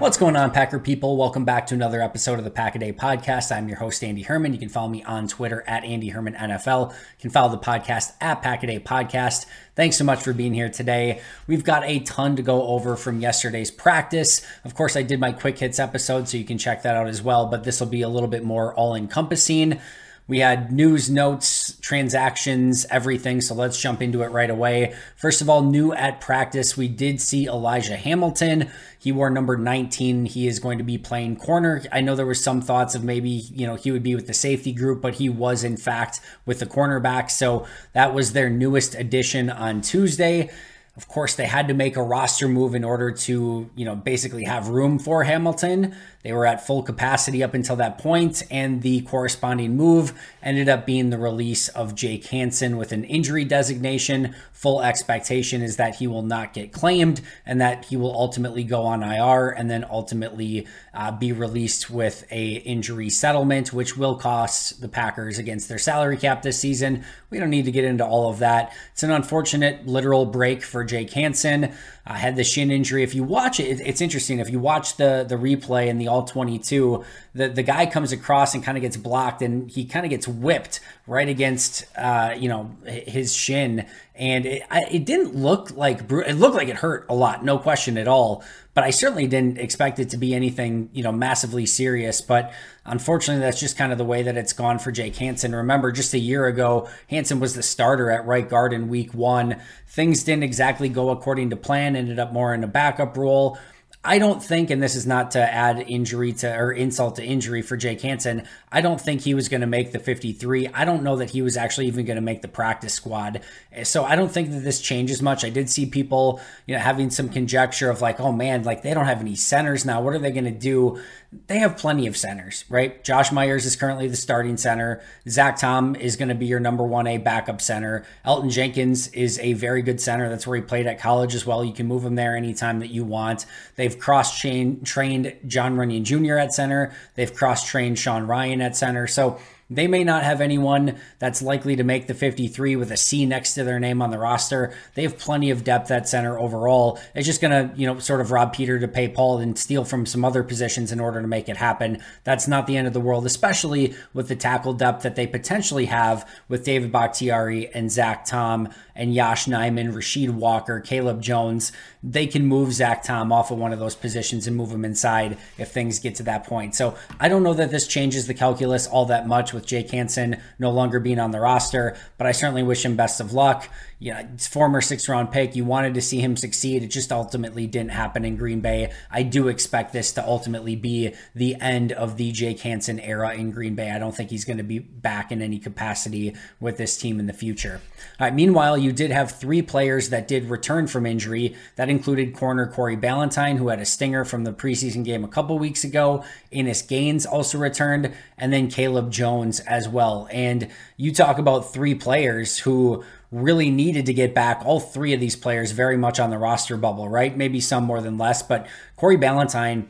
What's going on, Packer people? Welcome back to another episode of the Pack a Day Podcast. I'm your host, Andy Herman. You can follow me on Twitter at Andy Herman NFL. You can follow the podcast at Pack a Day Podcast. Thanks so much for being here today. We've got a ton to go over from yesterday's practice. Of course, I did my quick hits episode, so you can check that out as well, but this will be a little bit more all encompassing. We had news, notes, transactions, everything. So let's jump into it right away. First of all, new at practice, we did see Elijah Hamilton. He wore number 19. He is going to be playing corner. I know there was some thoughts of maybe, you know, he would be with the safety group, but he was in fact with the cornerback. So that was their newest addition on Tuesday. Of course, they had to make a roster move in order to, you know, basically have room for Hamilton. They were at full capacity up until that point, and the corresponding move ended up being the release of Jake Hanson with an injury designation. Full expectation is that he will not get claimed and that he will ultimately go on IR and then ultimately uh, be released with a injury settlement, which will cost the Packers against their salary cap this season. We don't need to get into all of that. It's an unfortunate literal break for Jake Hanson uh, had the shin injury. If you watch it, it's interesting. If you watch the the replay in the all 22, the the guy comes across and kind of gets blocked, and he kind of gets whipped right against uh, you know his shin, and it, it didn't look like it looked like it hurt a lot, no question at all. But I certainly didn't expect it to be anything you know massively serious. But unfortunately, that's just kind of the way that it's gone for Jake Hanson. Remember, just a year ago, Hanson was the starter at right guard in Week One. Things didn't exactly go according to plan. Ended up more in a backup role. I don't think, and this is not to add injury to or insult to injury for Jake Hanson, I don't think he was going to make the 53. I don't know that he was actually even going to make the practice squad. So I don't think that this changes much. I did see people, you know, having some conjecture of like, oh man, like they don't have any centers now. What are they going to do? They have plenty of centers, right? Josh Myers is currently the starting center. Zach Tom is going to be your number one A backup center. Elgton Jenkins is a very good center. That's where he played at college as well. You can move him there anytime that you want. They've cross trained John Runyan Jr. at center. They've cross trained Sean Ryan at center. So they may not have anyone that's likely to make the 53 with a C next to their name on the roster. They have plenty of depth at center overall. It's just going to, you know, sort of rob Peter to pay Paul and steal from some other positions in order to make it happen. That's not the end of the world, especially with the tackle depth that they potentially have with David Bakhtiari and Zach Tom and Yosh Nijman, Rasheed Walker, Caleb Jones. They can move Zach Tom off of one of those positions and move him inside if things get to that point. So I don't know that this changes the calculus all that much with Jake Hanson no longer being on the roster, but I certainly wish him best of luck. You know, former six round pick, you wanted to see him succeed. It just ultimately didn't happen in Green Bay. I do expect this to ultimately be the end of the Jake Hanson era in Green Bay. I don't think he's going to be back in any capacity with this team in the future. All right, meanwhile, you did have three players that did return from injury. That included corner Corey Ballentine, who had a stinger from the preseason game a couple weeks ago. Innis Gaines also returned, and then Caleb Jones as well. And you talk about three players who really needed to get back. All three of these players very much on the roster bubble, right? Maybe some more than less, but Corey Ballentine,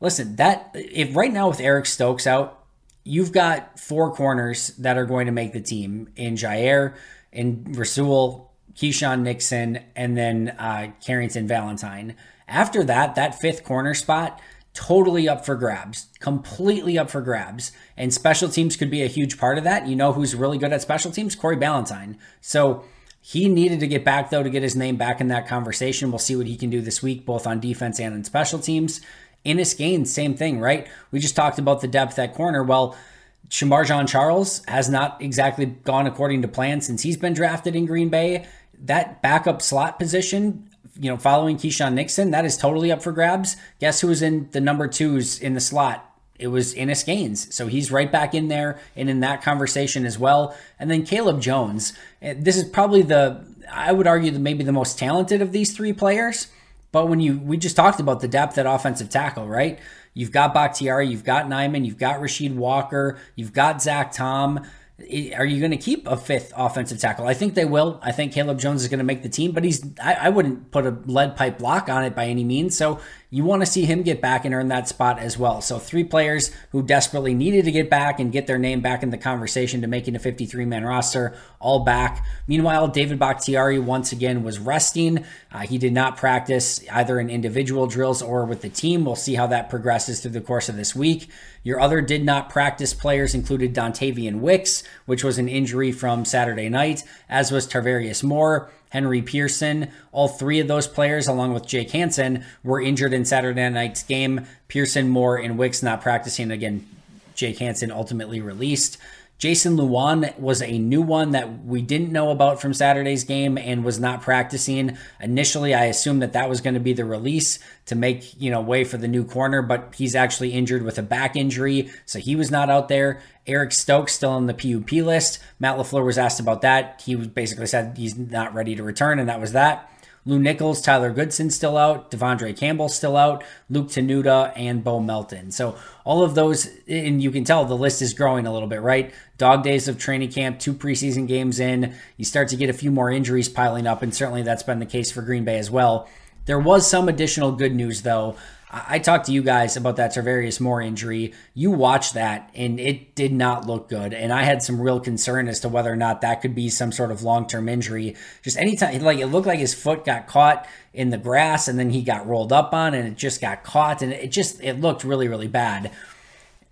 listen, that if right now with Eric Stokes out, you've got four corners that are going to make the team in Jaire, in Rasul, Keisean Nixon, and then uh, Carrington Valentine. After that, that fifth corner spot, totally up for grabs, completely up for grabs. And special teams could be a huge part of that. You know who's really good at special teams? Corey Ballentine. So he needed to get back, though, to get his name back in that conversation. We'll see what he can do this week, both on defense and in special teams. Innis Gaines, same thing, right? We just talked about the depth at corner. Well, Shemar Jean-Charles has not exactly gone according to plan since he's been drafted in Green Bay. That backup slot position, you know, following Keisean Nixon, that is totally up for grabs. Guess who was in the number twos in the slot? It was Innis Gaines. So he's right back in there and in that conversation as well. And then Caleb Jones. Eh, this is probably the, I would argue, the, maybe the most talented of these three players. But when you, we just talked about the depth at offensive tackle, right? You've got Bakhtiari, you've got Nijman, you've got Rasheed Walker, you've got Zach Tom. Are you going to keep a fifth offensive tackle? I think they will. I think Caleb Jones is going to make the team, but he's I, I, wouldn't put a lead pipe block on it by any means. So you want to see him get back and earn that spot as well. So three players who desperately needed to get back and get their name back in the conversation to making a 53 man roster, all back. Meanwhile, David Bakhtiari once again was resting. Uh, he did not practice either in individual drills or with the team. We'll see how that progresses through the course of this week. Your other did not practice players included Dontayvion Wicks, which was an injury from Saturday night, as was Tarvarius Moore, Henry Pearson. All three of those players, along with Jake Hanson, were injured in Saturday night's game. Pearson, Moore, and Wicks not practicing. Again, Jake Hanson ultimately released. Jason Luan was a new one that we didn't know about from Saturday's game and was not practicing. Initially, I assumed that that was going to be the release to make, you know, way for the new corner, but he's actually injured with a back injury, so he was not out there. Eric Stokes still on the PUP list. Matt LaFleur was asked about that. He basically said he's not ready to return, and that was that. Lew Nichols, Tyler Goodson still out, De'Vondre Campbell still out, Luke Tenuta, and Bo Melton. So all of those, and you can tell the list is growing a little bit, right? Dog days of training camp, two preseason games in, you start to get a few more injuries piling up, and certainly that's been the case for Green Bay as well. There was some additional good news, though, I talked to you guys about that Tarvarius Moore injury. You watched that and it did not look good. And I had some real concern as to whether or not that could be some sort of long term injury. Just anytime, like it looked like his foot got caught in the grass and then he got rolled up on and it just got caught and it just, it looked really, really bad.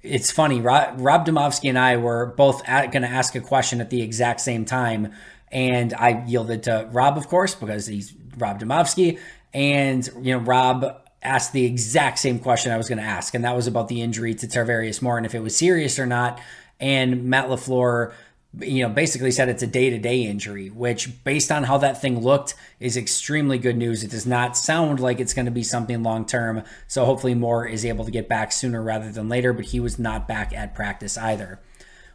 It's funny, Rob, Rob and I were both going to ask a question at the exact same time. And I yielded to Rob, of course, because he's Rob Demovsky. And, you know, Rob asked the exact same question I was going to ask, and that was about the injury to Tarvarius Moore and if it was serious or not. And Matt LaFleur, you know, basically said it's a day to day injury, which, based on how that thing looked, is extremely good news. It does not sound like it's going to be something long term. So hopefully, Moore is able to get back sooner rather than later, but he was not back at practice either.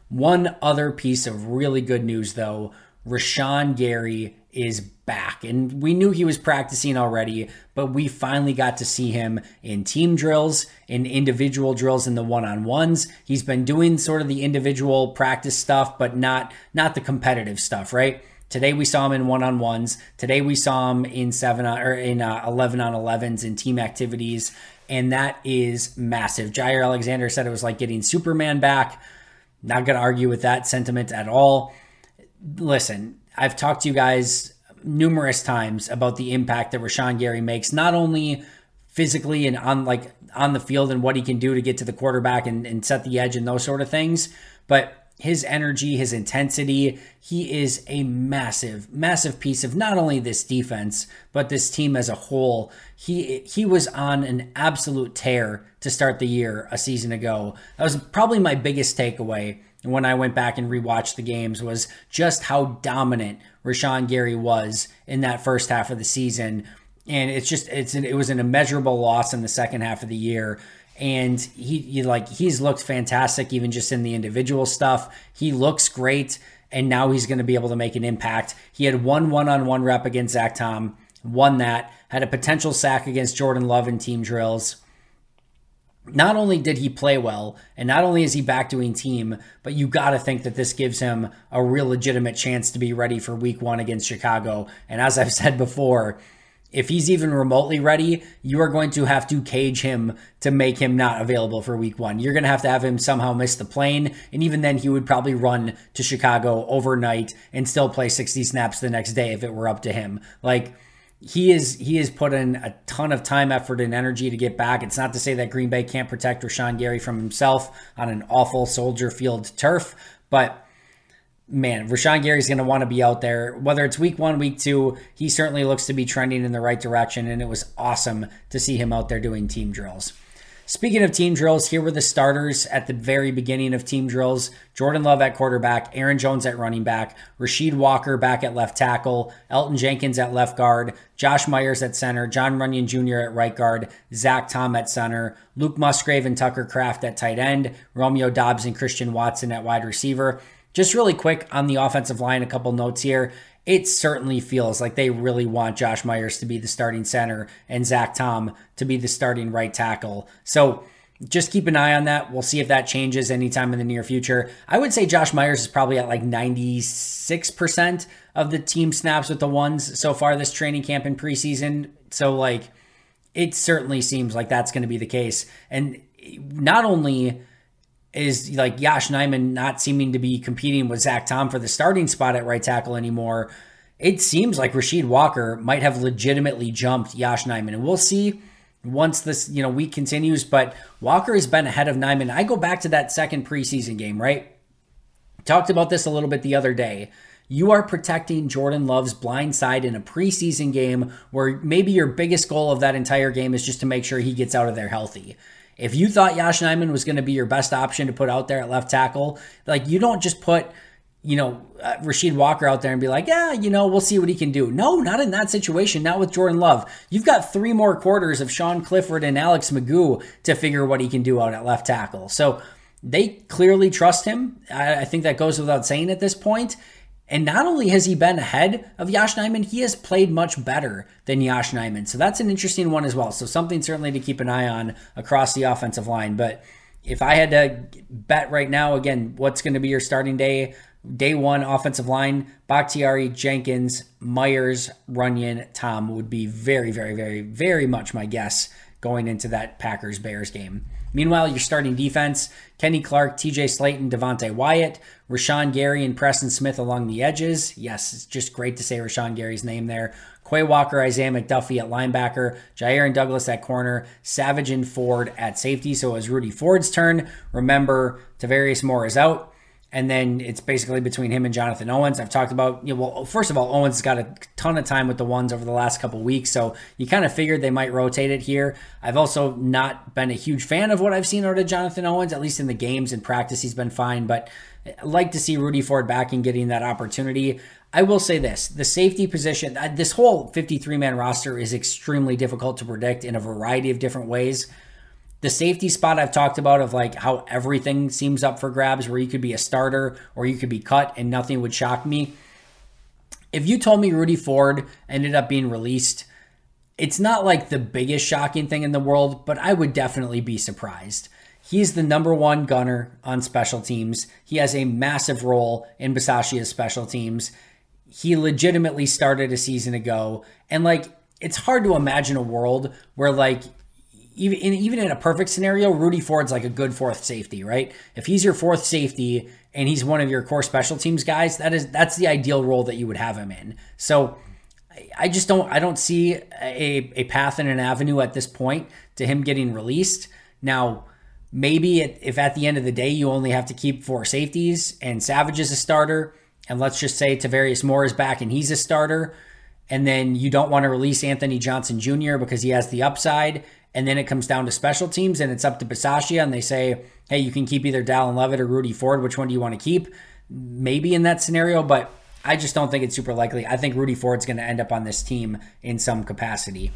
One other piece of really good news, though Rashan Gary is back. And we knew he was practicing already, but we finally got to see him in team drills, in individual drills in the one-on-ones. He's been doing sort of the individual practice stuff, but not not the competitive stuff, right? Today we saw him in one-on-ones. Today we saw him in 7 on, or in uh, 11 on 11s in team activities, and that is massive. Jaire Alexander said it was like getting Superman back. Not going to argue with that sentiment at all. Listen, I've talked to you guys numerous times about the impact that Rashan Gary makes, not only physically and on like on the field and what he can do to get to the quarterback and, and set the edge and those sort of things, but his energy, his intensity, he is a massive, massive piece of not only this defense, but this team as a whole. He he was on an absolute tear to start the year a season ago. That was probably my biggest takeaway when I went back and rewatched the games was just how dominant Rashan Gary was in that first half of the season. And it's just it's an, it was an immeasurable loss in the second half of the year. And he, he like he's looked fantastic even just in the individual stuff. He looks great, and now he's going to be able to make an impact. He had one one-on-one rep against Zach Tom, won that. Had a potential sack against Jordan Love in team drills not only did he play well, and not only is he back doing team, but you got to think that this gives him a real legitimate chance to be ready for week one against Chicago. And as I've said before, if he's even remotely ready, you are going to have to cage him to make him not available for week one. You're going to have to have him somehow miss the plane. And even then, he would probably run to Chicago overnight and still play 60 snaps the next day if it were up to him. Like, he is he has put in a ton of time, effort, and energy to get back. It's not to say that Green Bay can't protect Rashan Gary from himself on an awful Soldier Field turf, but man, Rashan Gary's going to want to be out there. Whether it's week one, week two, he certainly looks to be trending in the right direction, and it was awesome to see him out there doing team drills. Speaking of team drills, here were the starters at the very beginning of team drills Jordan Love at quarterback, Aaron Jones at running back, Rasheed Walker back at left tackle, Elgton Jenkins at left guard, Josh Myers at center, John Runyan Jr. at right guard, Zach Tom at center, Luke Musgrave and Tucker Kraft at tight end, Romeo Doubs and Christian Watson at wide receiver. Just really quick on the offensive line, a couple notes here it certainly feels like they really want Josh Myers to be the starting center and Zach Tom to be the starting right tackle. So just keep an eye on that. We'll see if that changes anytime in the near future. I would say Josh Myers is probably at like 96% of the team snaps with the ones so far this training camp and preseason. So, like, it certainly seems like that's going to be the case. And not only is like Yosh Nijman not seeming to be competing with Zach Tom for the starting spot at right tackle anymore, it seems like Rasheed Walker might have legitimately jumped Yosh Nijman. And we'll see once this you know week continues. But Walker has been ahead of Nijman. I go back to that second preseason game, right? Talked about this a little bit the other day. You are protecting Jordan Love's blind side in a preseason game where maybe your biggest goal of that entire game is just to make sure he gets out of there healthy. If you thought Yosh Nijman was going to be your best option to put out there at left tackle, like you don't just put you know, uh, Rasheed Walker out there and be like, yeah, you know, we'll see what he can do. No, not in that situation. Not with Jordan Love. You've got three more quarters of Sean Clifford and Alex McGough to figure what he can do out at left tackle. So they clearly trust him. I think that goes without saying at this point. And not only has he been ahead of Yosh Nijman, he has played much better than Yosh Nijman. So that's an interesting one as well. So something certainly to keep an eye on across the offensive line. But if I had to bet right now, again, what's going to be your starting day? Day one offensive line, Bakhtiari, Jenkins, Myers, Runyan, Tom would be very, very, very, very much my guess going into that Packers Bears game. Meanwhile, your starting defense, Kenny Clark, TJ Slaton, Devonte Wyatt, Rashan Gary, and Preston Smith along the edges. Yes, it's just great to say Rashan Gary's name there. Quay Walker, Isaiah McDuffie at linebacker, Jaire and Douglas at corner, Savage and Ford at safety. So it was Rudy Ford's turn. Remember, Tarvarius Moore is out. And then it's basically between him and Jonathan Owens. I've talked about, you know, well, first of all, Owens has got a ton of time with the ones over the last couple weeks, so you kind of figured they might rotate it here. I've also not been a huge fan of what I've seen out of Jonathan Owens, at least in the games and practice, he's been fine, but I like to see Rudy Ford back and getting that opportunity. I will say this the safety position, uh, this whole 53 man roster is extremely difficult to predict in a variety of different ways the safety spot I've talked about of like how everything seems up for grabs, where you could be a starter or you could be cut and nothing would shock me. If you told me Rudy Ford ended up being released, it's not like the biggest shocking thing in the world, but I would definitely be surprised. He's the number one gunner on special teams. He has a massive role in Bisaccia's special teams. He legitimately started a season ago. And like, it's hard to imagine a world where like even in, even in a perfect scenario, Rudy Ford's like a good fourth safety, right? If he's your fourth safety and he's one of your core special teams guys, that is that's the ideal role that you would have him in. So I just don't I don't see a, a path and an avenue at this point to him getting released. Now, maybe if at the end of the day you only have to keep four safeties and Savage is a starter, and let's just say Tarvarius Moore is back and he's a starter, and then you don't want to release Anthony Johnson Jr. because he has the upside, and then it comes down to special teams and it's up to Bisaccia and they say, hey, you can keep either Dallin Leavitt or Rudy Ford. Which one do you want to keep? Maybe in that scenario, but I just don't think it's super likely. I think Rudy Ford's going to end up on this team in some capacity.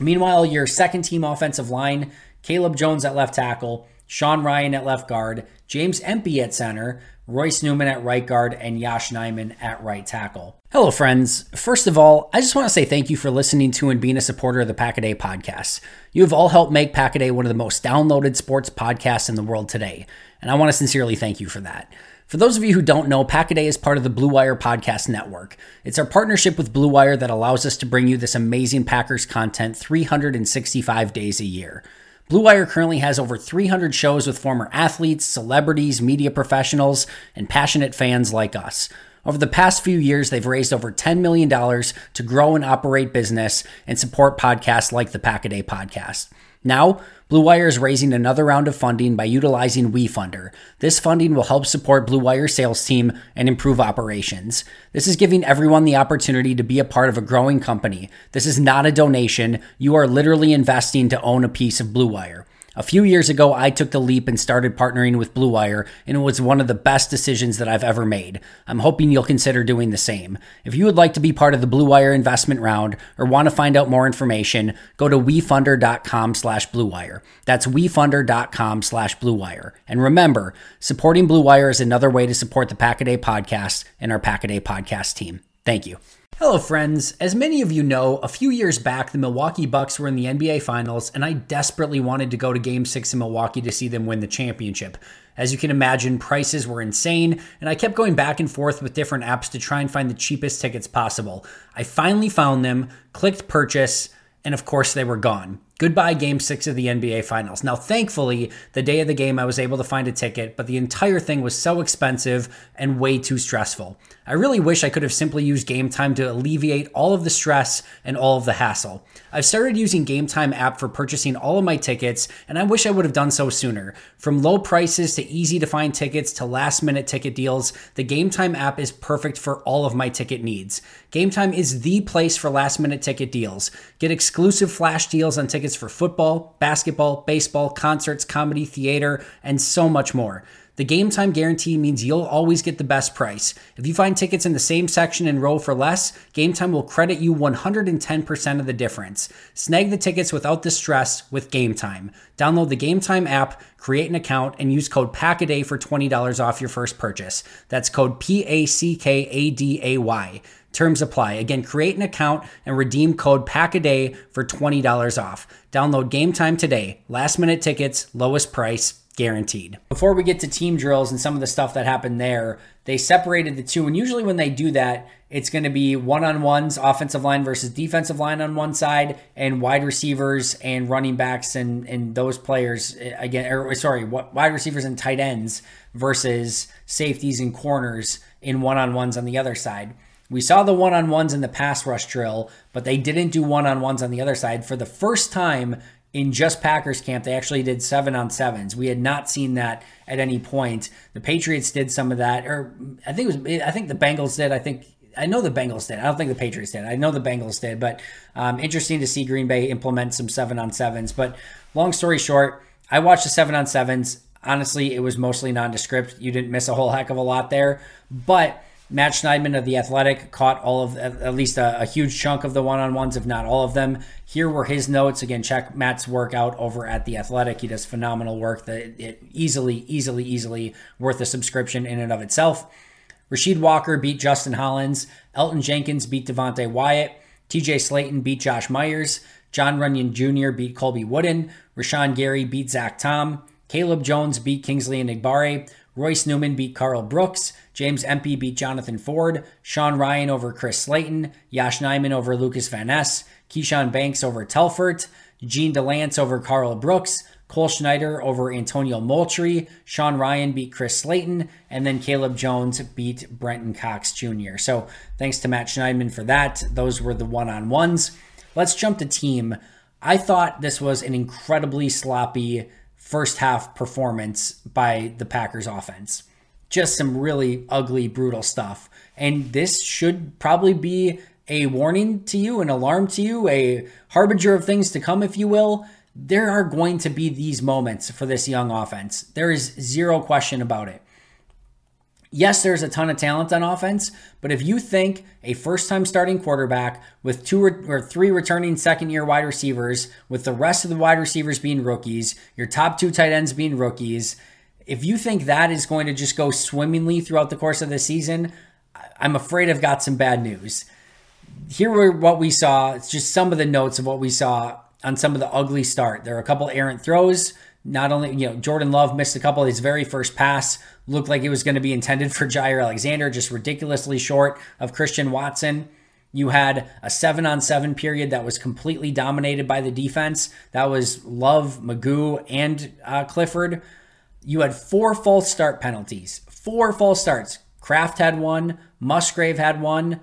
Meanwhile, your second team offensive line, Caleb Jones at left tackle, Sean Ryan at left guard, James Empey at center, Royce Newman at right guard, and Yosh Nijman at right tackle. Hello, friends. First of all, I just want to say thank you for listening to and being a supporter of the Packaday podcast. You have all helped make Packaday one of the most downloaded sports podcasts in the world today, and I want to sincerely thank you for that. For those of you who don't know, Packaday is part of the Blue Wire Podcast Network. It's our partnership with Blue Wire that allows us to bring you this amazing Packers content 365 days a year. Blue Wire currently has over 300 shows with former athletes, celebrities, media professionals, and passionate fans like us. Over the past few years, they've raised over $10 million to grow and operate business and support podcasts like the Packaday podcast. Now, Blue Wire is raising another round of funding by utilizing WeFunder. This funding will help support Blue Wire's sales team and improve operations. This is giving everyone the opportunity to be a part of a growing company. This is not a donation. You are literally investing to own a piece of Blue Wire. A few years ago, I took the leap and started partnering with Blue Wire, and it was one of the best decisions that I've ever made. I'm hoping you'll consider doing the same. If you would like to be part of the Blue Wire investment round or want to find out more information, go to wefunder.com slash bluewire. That's wefunder.com slash bluewire. And remember, supporting Blue Wire is another way to support the Packaday podcast and our Packaday podcast team. Thank you. Hello, friends. As many of you know, a few years back, the Milwaukee Bucks were in the NBA Finals, and I desperately wanted to go to Game 6 in Milwaukee to see them win the championship. As you can imagine, prices were insane, and I kept going back and forth with different apps to try and find the cheapest tickets possible. I finally found them, clicked purchase, and of course, they were gone. Goodbye, game six of the NBA Finals. Now, thankfully, the day of the game, I was able to find a ticket, but the entire thing was so expensive and way too stressful. I really wish I could have simply used Game Time to alleviate all of the stress and all of the hassle. I've started using Game Time app for purchasing all of my tickets, and I wish I would have done so sooner. From low prices to easy to find tickets to last minute ticket deals, the Game Time app is perfect for all of my ticket needs. Game Time is the place for last minute ticket deals. Get exclusive flash deals on tickets for football, basketball, baseball, concerts, comedy, theater, and so much more. The game time guarantee means you'll always get the best price. If you find tickets in the same section and row for less, Game Time will credit you 110% of the difference. Snag the tickets without the stress with Game Time. Download the Game Time app, create an account, and use code PACKADAY for $20 off your first purchase. That's code P A C K A D A Y. Terms apply. Again, create an account and redeem code PACKADAY for $20 off. Download Game Time today. Last minute tickets, lowest price guaranteed. Before we get to team drills and some of the stuff that happened there, they separated the two. And usually when they do that, it's going to be one on ones, offensive line versus defensive line on one side, and wide receivers and running backs and, and those players eh, again, or sorry, wide receivers and tight ends versus safeties and corners in one on ones on the other side. We saw the one on ones in the pass rush drill, but they didn't do one on ones on the other side. For the first time in just Packers camp, they actually did seven on sevens. We had not seen that at any point. The Patriots did some of that, or I think it was. I think the Bengals did. I think I know the Bengals did. I don't think the Patriots did. I know the Bengals did, but um, interesting to see Green Bay implement some seven on sevens. But long story short, I watched the seven on sevens. Honestly, it was mostly nondescript. You didn't miss a whole heck of a lot there, but Matt Schneidman of The Athletic caught all of, at least a, a huge chunk of the one on ones, if not all of them. Here were his notes. Again, check Matt's work out over at The Athletic. He does phenomenal work that it easily, easily, easily worth a subscription in and of itself. Rasheed Walker beat Justin Hollins. Elgton Jenkins beat Devonte Wyatt. TJ Slaton beat Josh Myers. John Runyan Jr. beat Colby Wooden. Rashan Gary beat Zach Tom. Caleb Jones beat Kingsley Enagbare. Royce Newman beat Karl Brooks. James Empey beat Jonathan Ford. Sean Ryan over Chris Slayton. Yosh Nijman over Lucas Van Ness. Keshawn Banks over Telfort. Jean Delance over Karl Brooks. Cole Schneider over Antonio Moultrie. Sean Ryan beat Chris Slayton. And then Caleb Jones beat Brenton Cox Jr. So thanks to Matt Schneidman for that. Those were the one on ones. Let's jump to team. I thought this was an incredibly sloppy first half performance by the Packers offense. Just some really ugly, brutal stuff. And this should probably be a warning to you, an alarm to you, a harbinger of things to come, if you will. There are going to be these moments for this young offense. There is zero question about it yes, there's a ton of talent on offense, but if you think a first time starting quarterback with two or three returning second year wide receivers, with the rest of the wide receivers being rookies, your top two tight ends being rookies, if you think that is going to just go swimmingly throughout the course of the season, I'm afraid I've got some bad news. Here were what we saw. It's just some of the notes of what we saw on some of the ugly start. There are a couple errant throws. Not only, you know, Jordan Love missed a couple of his very first pass, looked like it was going to be intended for Jaire Alexander, just ridiculously short of Christian Watson. You had a seven on seven period that was completely dominated by the defense. That was Love, McGough, and uh, Clifford. You had four false start penalties. Four false starts. Kraft had one. Musgrave had one.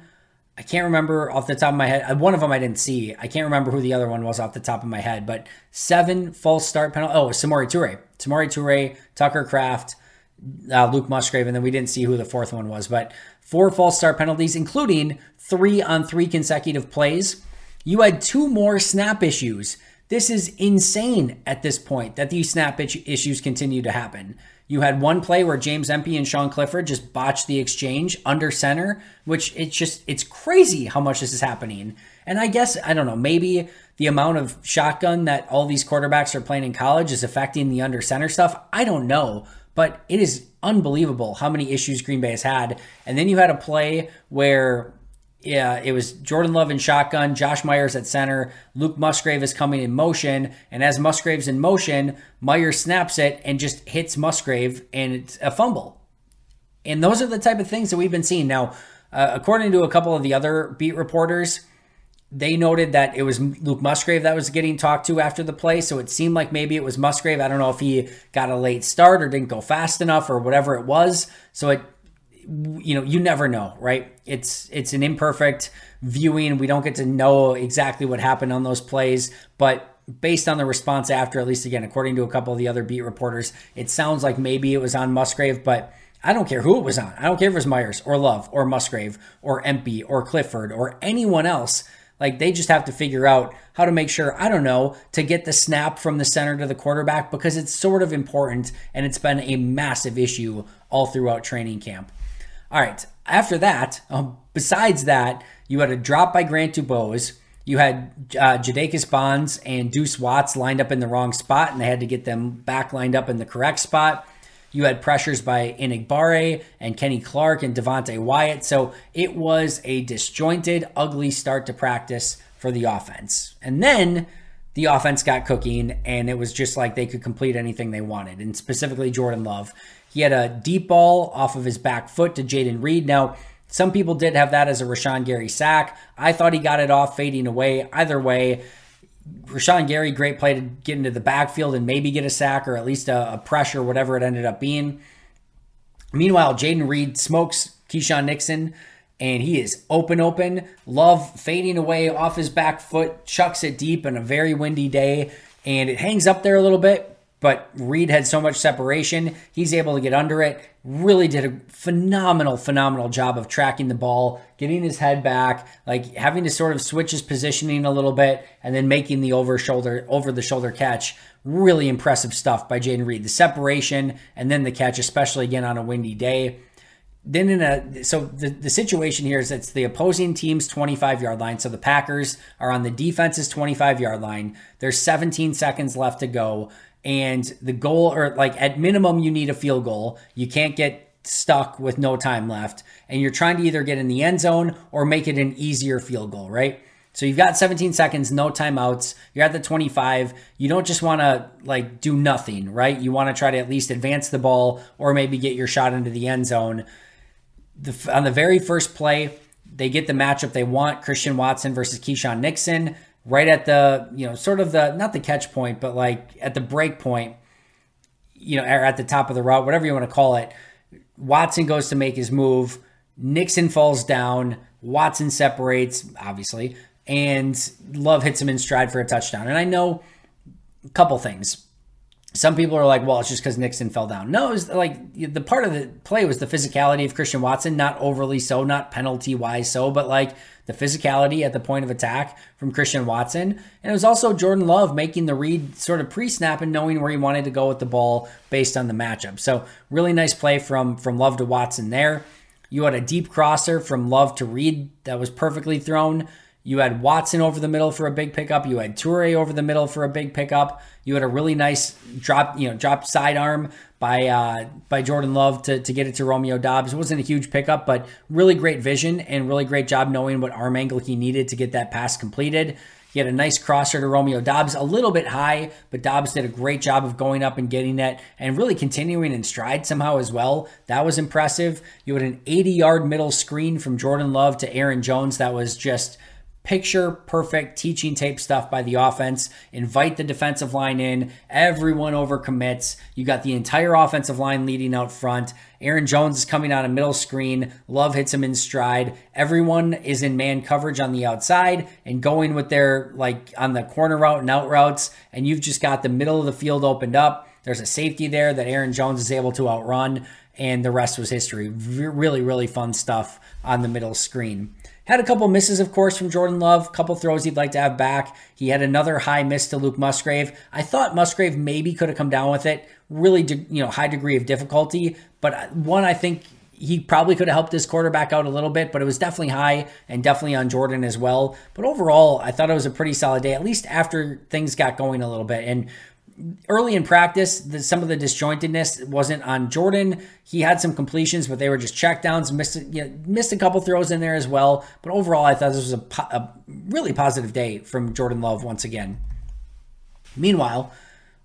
I can't remember off the top of my head. Uh, one of them I didn't see. I can't remember who the other one was off the top of my head, but seven false start penalty. Oh, Samori Toure. Samori Toure, Tucker Kraft, uh, Luke Musgrave, and then we didn't see who the fourth one was, but four false start penalties, including three on three consecutive plays. You had two more snap issues. This is insane at this point that these snap issues continue to happen. You had one play where James Empey and Sean Clifford just botched the exchange under center, which it's just it's crazy how much this is happening. And I guess I don't know, maybe the amount of shotgun that all these quarterbacks are playing in college is affecting the under center stuff. I don't know, but it is unbelievable how many issues Green Bay has had. And then you had a play where yeah, it was Jordan Love in shotgun, Josh Myers at center, Luke Musgrave is coming in motion, and as Musgrave's in motion, Myers snaps it and just hits Musgrave, and it's a fumble. And those are the type of things that we've been seeing. Now, uh, according to a couple of the other beat reporters, they noted that it was Luke Musgrave that was getting talked to after the play, so it seemed like maybe it was Musgrave. I don't know if he got a late start or didn't go fast enough or whatever it was. So it you know you never know right? It's it's an imperfect viewing. We don't get to know exactly what happened on those plays but based on the response after at least again according to a couple of the other beat reporters it sounds like maybe it was on musgrave but i don't care who it was on. I don't care if it was myers or love or musgrave or empey or clifford or anyone else. Like they just have to figure out how to make sure, I don't know, to get the snap from the center to the quarterback because it's sort of important and it's been a massive issue all throughout training camp. All right. After that, um, besides that, you had a drop by Grant Dubose. You had uh, Bonds and Duece Watts lined up in the wrong spot, and they had to get them back lined up in the correct spot. You had pressures by Enagbare and Kenny Clark and Devonte Wyatt. So it was a disjointed, ugly start to practice for the offense. And then the offense got cooking, and it was just like they could complete anything they wanted, and specifically Jordan Love. He had a deep ball off of his back foot to Jayden Reed. Now, some people did have that as a Rashan Gary sack. I thought he got it off fading away. Either way, Rashan Gary, great play to get into the backfield and maybe get a sack or at least a, a pressure, whatever it ended up being. Meanwhile, Jayden Reed smokes Keisean Nixon and he is open, open. Love fading away off his back foot, chucks it deep in a very windy day, and it hangs up there a little bit but Reed had so much separation. He's able to get under it. Really did a phenomenal, phenomenal job of tracking the ball, getting his head back, like having to sort of switch his positioning a little bit, and then making the over shoulder, over the shoulder catch. Really impressive stuff by Jayden Reed. The separation and then the catch, especially again on a windy day. Then in a so the, the situation here is it's the opposing team's 25 yard line. So the Packers are on the defense's 25 yard line. There's 17 seconds left to go and the goal or like at minimum you need a field goal. You can't get stuck with no time left. And you're trying to either get in the end zone or make it an easier field goal right? So you've got 17 seconds no timeouts. You're at the 25 you don't just want to like do nothing right? You want to try to at least advance the ball or maybe get your shot into the end zone. The, on the very first play they get the matchup they want christian watson versus Keisean nixon right at the you know sort of the not the catch point but like at the break point you know at the top of the route whatever you want to call it watson goes to make his move nixon falls down watson separates obviously and love hits him in stride for a touchdown. And i know a couple things some people are like, well, it's just because Nixon fell down. No, it's like the part of the play was the physicality of Christian Watson, not overly so, not penalty wise so, but like the physicality at the point of attack from Christian Watson. And it was also Jordan Love making the read sort of pre-snap and knowing where he wanted to go with the ball based on the matchup. So really nice play from from Love to Watson there. You had a deep crosser from Love to Reed that was perfectly thrown. You had Watson over the middle for a big pickup. You had Toure over the middle for a big pickup. You had a really nice drop, you know, drop sidearm by uh, by Jordan Love to, to get it to Romeo Doubs. It wasn't a huge pickup, but really great vision and really great job knowing what arm angle he needed to get that pass completed. He had a nice crosser to Romeo Doubs, a little bit high, but Doubs did a great job of going up and getting it and really continuing in stride somehow as well. That was impressive. You had an 80 yard middle screen from Jordan Love to Aaron Jones that was just picture perfect teaching tape stuff by the offense. Invite the defensive line in. Everyone over commits. You got the entire offensive line leading out front. Aaron Jones is coming out of middle screen. Love hits him in stride. Everyone is in man coverage on the outside and going with their like on the corner route and out routes. And you've just got the middle of the field opened up. There's a safety there that Aaron Jones is able to outrun. And the rest was history. Really, really fun stuff on the middle screen. Had a couple misses, of course, from Jordan Love. Couple throws he'd like to have back. He had another high miss to Luke Musgrave. I thought Musgrave maybe could have come down with it. Really, you know, high degree of difficulty. But uh, one, I think he probably could have helped his quarterback out a little bit, but it was definitely high and definitely on Jordan as well. But overall, I thought it was a pretty solid day, at least after things got going a little bit. And early in practice, the, some of the disjointedness wasn't on Jordan. He had some completions, but they were just checkdowns. Missed you know, missed a couple throws in there as well. But overall, I thought this was a, a really positive day from Jordan Love once again. Meanwhile,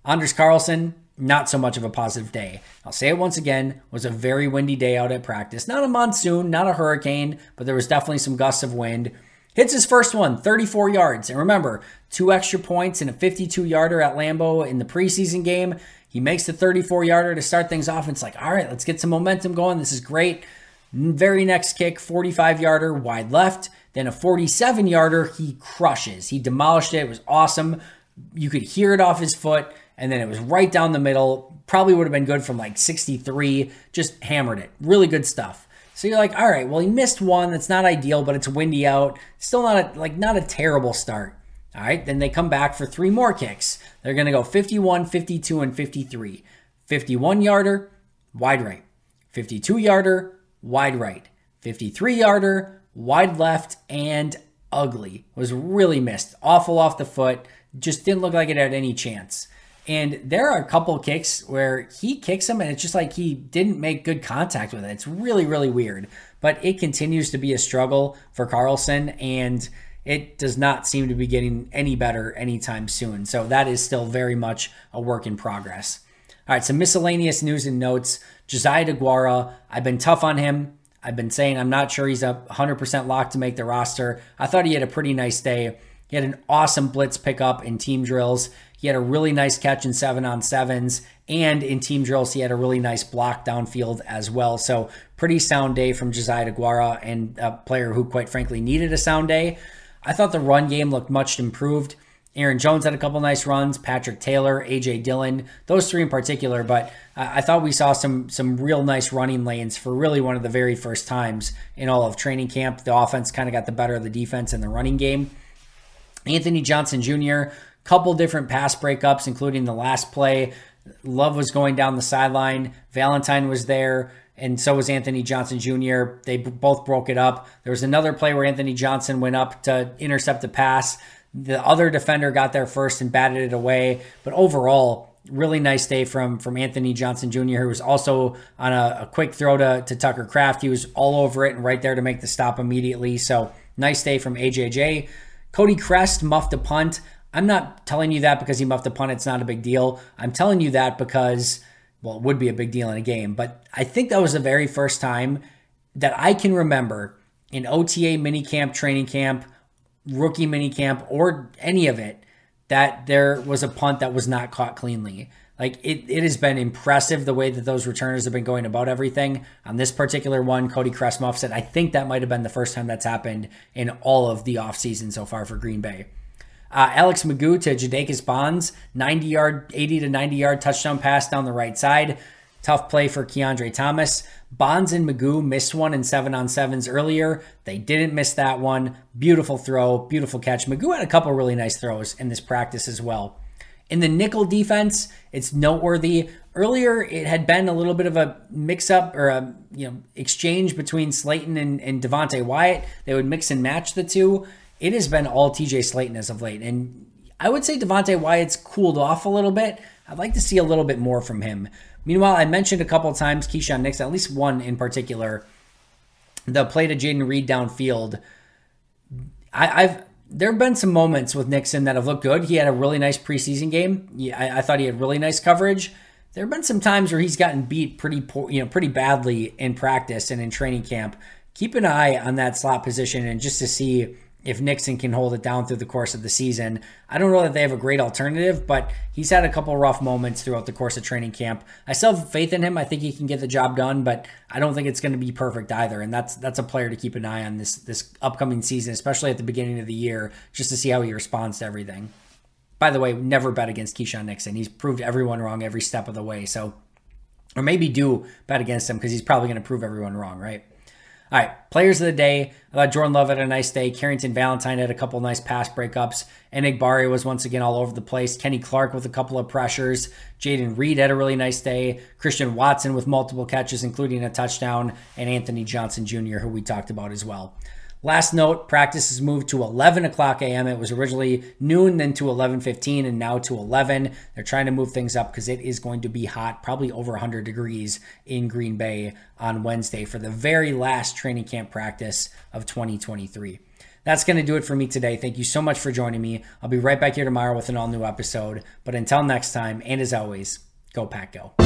Anders Carlson, not so much of a positive day. I'll say it once again, was a very windy day out at practice. Not a monsoon, not a hurricane, but there was definitely some gusts of wind. Hits his first one, 34 yards. And remember, two extra points and a 52 yarder at Lambeau in the preseason game. He makes the 34 yarder to start things off. It's like, all right, let's get some momentum going. This is great. Very next kick, 45 yarder wide left. Then a 47 yarder, he crushes. He demolished it. It was awesome. You could hear it off his foot. And then it was right down the middle. Probably would have been good from like 63. Just hammered it. Really good stuff. So you're like, all right, well, he missed one. That's not ideal, but it's windy out. Still not a, like not a terrible start. All right, then they come back for three more kicks. They're going to go 51, 52, and 53. 51 yarder, wide right. 52 yarder, wide right. 53 yarder, wide left, and ugly. Was really missed. Awful off the foot. Just didn't look like it had any chance. And there are a couple kicks where he kicks him and it's just like he didn't make good contact with it. It's really, really weird. But it continues to be a struggle for Carlson and it does not seem to be getting any better anytime soon. So that is still very much a work in progress. All right, some miscellaneous news and notes. Josiah DeGuara, I've been tough on him. I've been saying I'm not sure he's a 100% lock to make the roster. I thought he had a pretty nice day. He had an awesome blitz pickup in team drills. He had a really nice catch in seven on sevens. And in team drills, he had a really nice block downfield as well. So, pretty sound day from Josiah DeGuara and a player who, quite frankly, needed a sound day. I thought the run game looked much improved. Aaron Jones had a couple nice runs. Patrick Taylor, AJ Dillon, those three in particular. But I thought we saw some some real nice running lanes for really one of the very first times in all of training camp. The offense kind of got the better of the defense in the running game. Anthony Johnson Jr couple different pass breakups, including the last play. Love was going down the sideline. Valentine was there, and so was Anthony Johnson Jr. They both broke it up. There was another play where Anthony Johnson went up to intercept the pass. The other defender got there first and batted it away. But overall, really nice day from from Anthony Johnson Jr., who was also on a, a quick throw to, to Tucker Kraft. He was all over it and right there to make the stop immediately. So nice day from AJJ. Cody Crest muffed a punt. I'm not telling you that because he muffed a punt. It's not a big deal. I'm telling you that because, well, it would be a big deal in a game. But I think that was the very first time that I can remember in OTA minicamp, training camp, rookie minicamp, or any of it that there was a punt that was not caught cleanly. Like it, it has been impressive the way that those returners have been going about everything. On this particular one, Cody Crestmuff said, I think that might have been the first time that's happened in all of the offseason so far for Green Bay. Uh, Alex McGough to Jadakis Bonds, 90 yard, 80 to 90 yard touchdown pass down the right side. Tough play for Keandre Thomas. Bonds and McGough missed one in seven on sevens earlier. They didn't miss that one. Beautiful throw, beautiful catch. McGough had a couple really nice throws in this practice as well. In the nickel defense, it's noteworthy. Earlier, it had been a little bit of a mix-up or a you know exchange between Slaton and, and Devonte Wyatt. They would mix and match the two it has been all TJ Slaton as of late. And I would say Devonte Wyatt's cooled off a little bit. I'd like to see a little bit more from him. Meanwhile, I mentioned a couple times Keisean Nix, at least one in particular, the play to Jayden Reed downfield. I, have there have been some moments with Nixon that have looked good. He had a really nice preseason game. Yeah, I, I thought he had really nice coverage. There have been some times where he's gotten beat pretty poor, you know, pretty badly in practice and in training camp. Keep an eye on that slot position and just to see if Nixon can hold it down through the course of the season. I don't know that they have a great alternative, but he's had a couple rough moments throughout the course of training camp. I still have faith in him. I think he can get the job done, but I don't think it's going to be perfect either. And that's that's a player to keep an eye on this this upcoming season, especially at the beginning of the year, just to see how he responds to everything. By the way, never bet against Keisean Nixon. He's proved everyone wrong every step of the way. So, or maybe do bet against him because he's probably going to prove everyone wrong, right? All right, players of the day. I thought Jordan Love had a nice day. Carrington Valentine had a couple nice pass breakups. Enagbare was once again all over the place. Kenny Clark with a couple of pressures. Jayden Reed had a really nice day. Christian Watson with multiple catches, including a touchdown. And Anthony Johnson Jr., who we talked about as well. Last note, practice has moved to 11 o'clock a.m. It was originally noon, then to 11:15, and now to 11. They're trying to move things up because it is going to be hot, probably over 100 degrees in Green Bay on Wednesday for the very last training camp practice of 2023. That's going to do it for me today. Thank you so much for joining me. I'll be right back here tomorrow with an all new episode. But until next time, and as always, go Pack Go.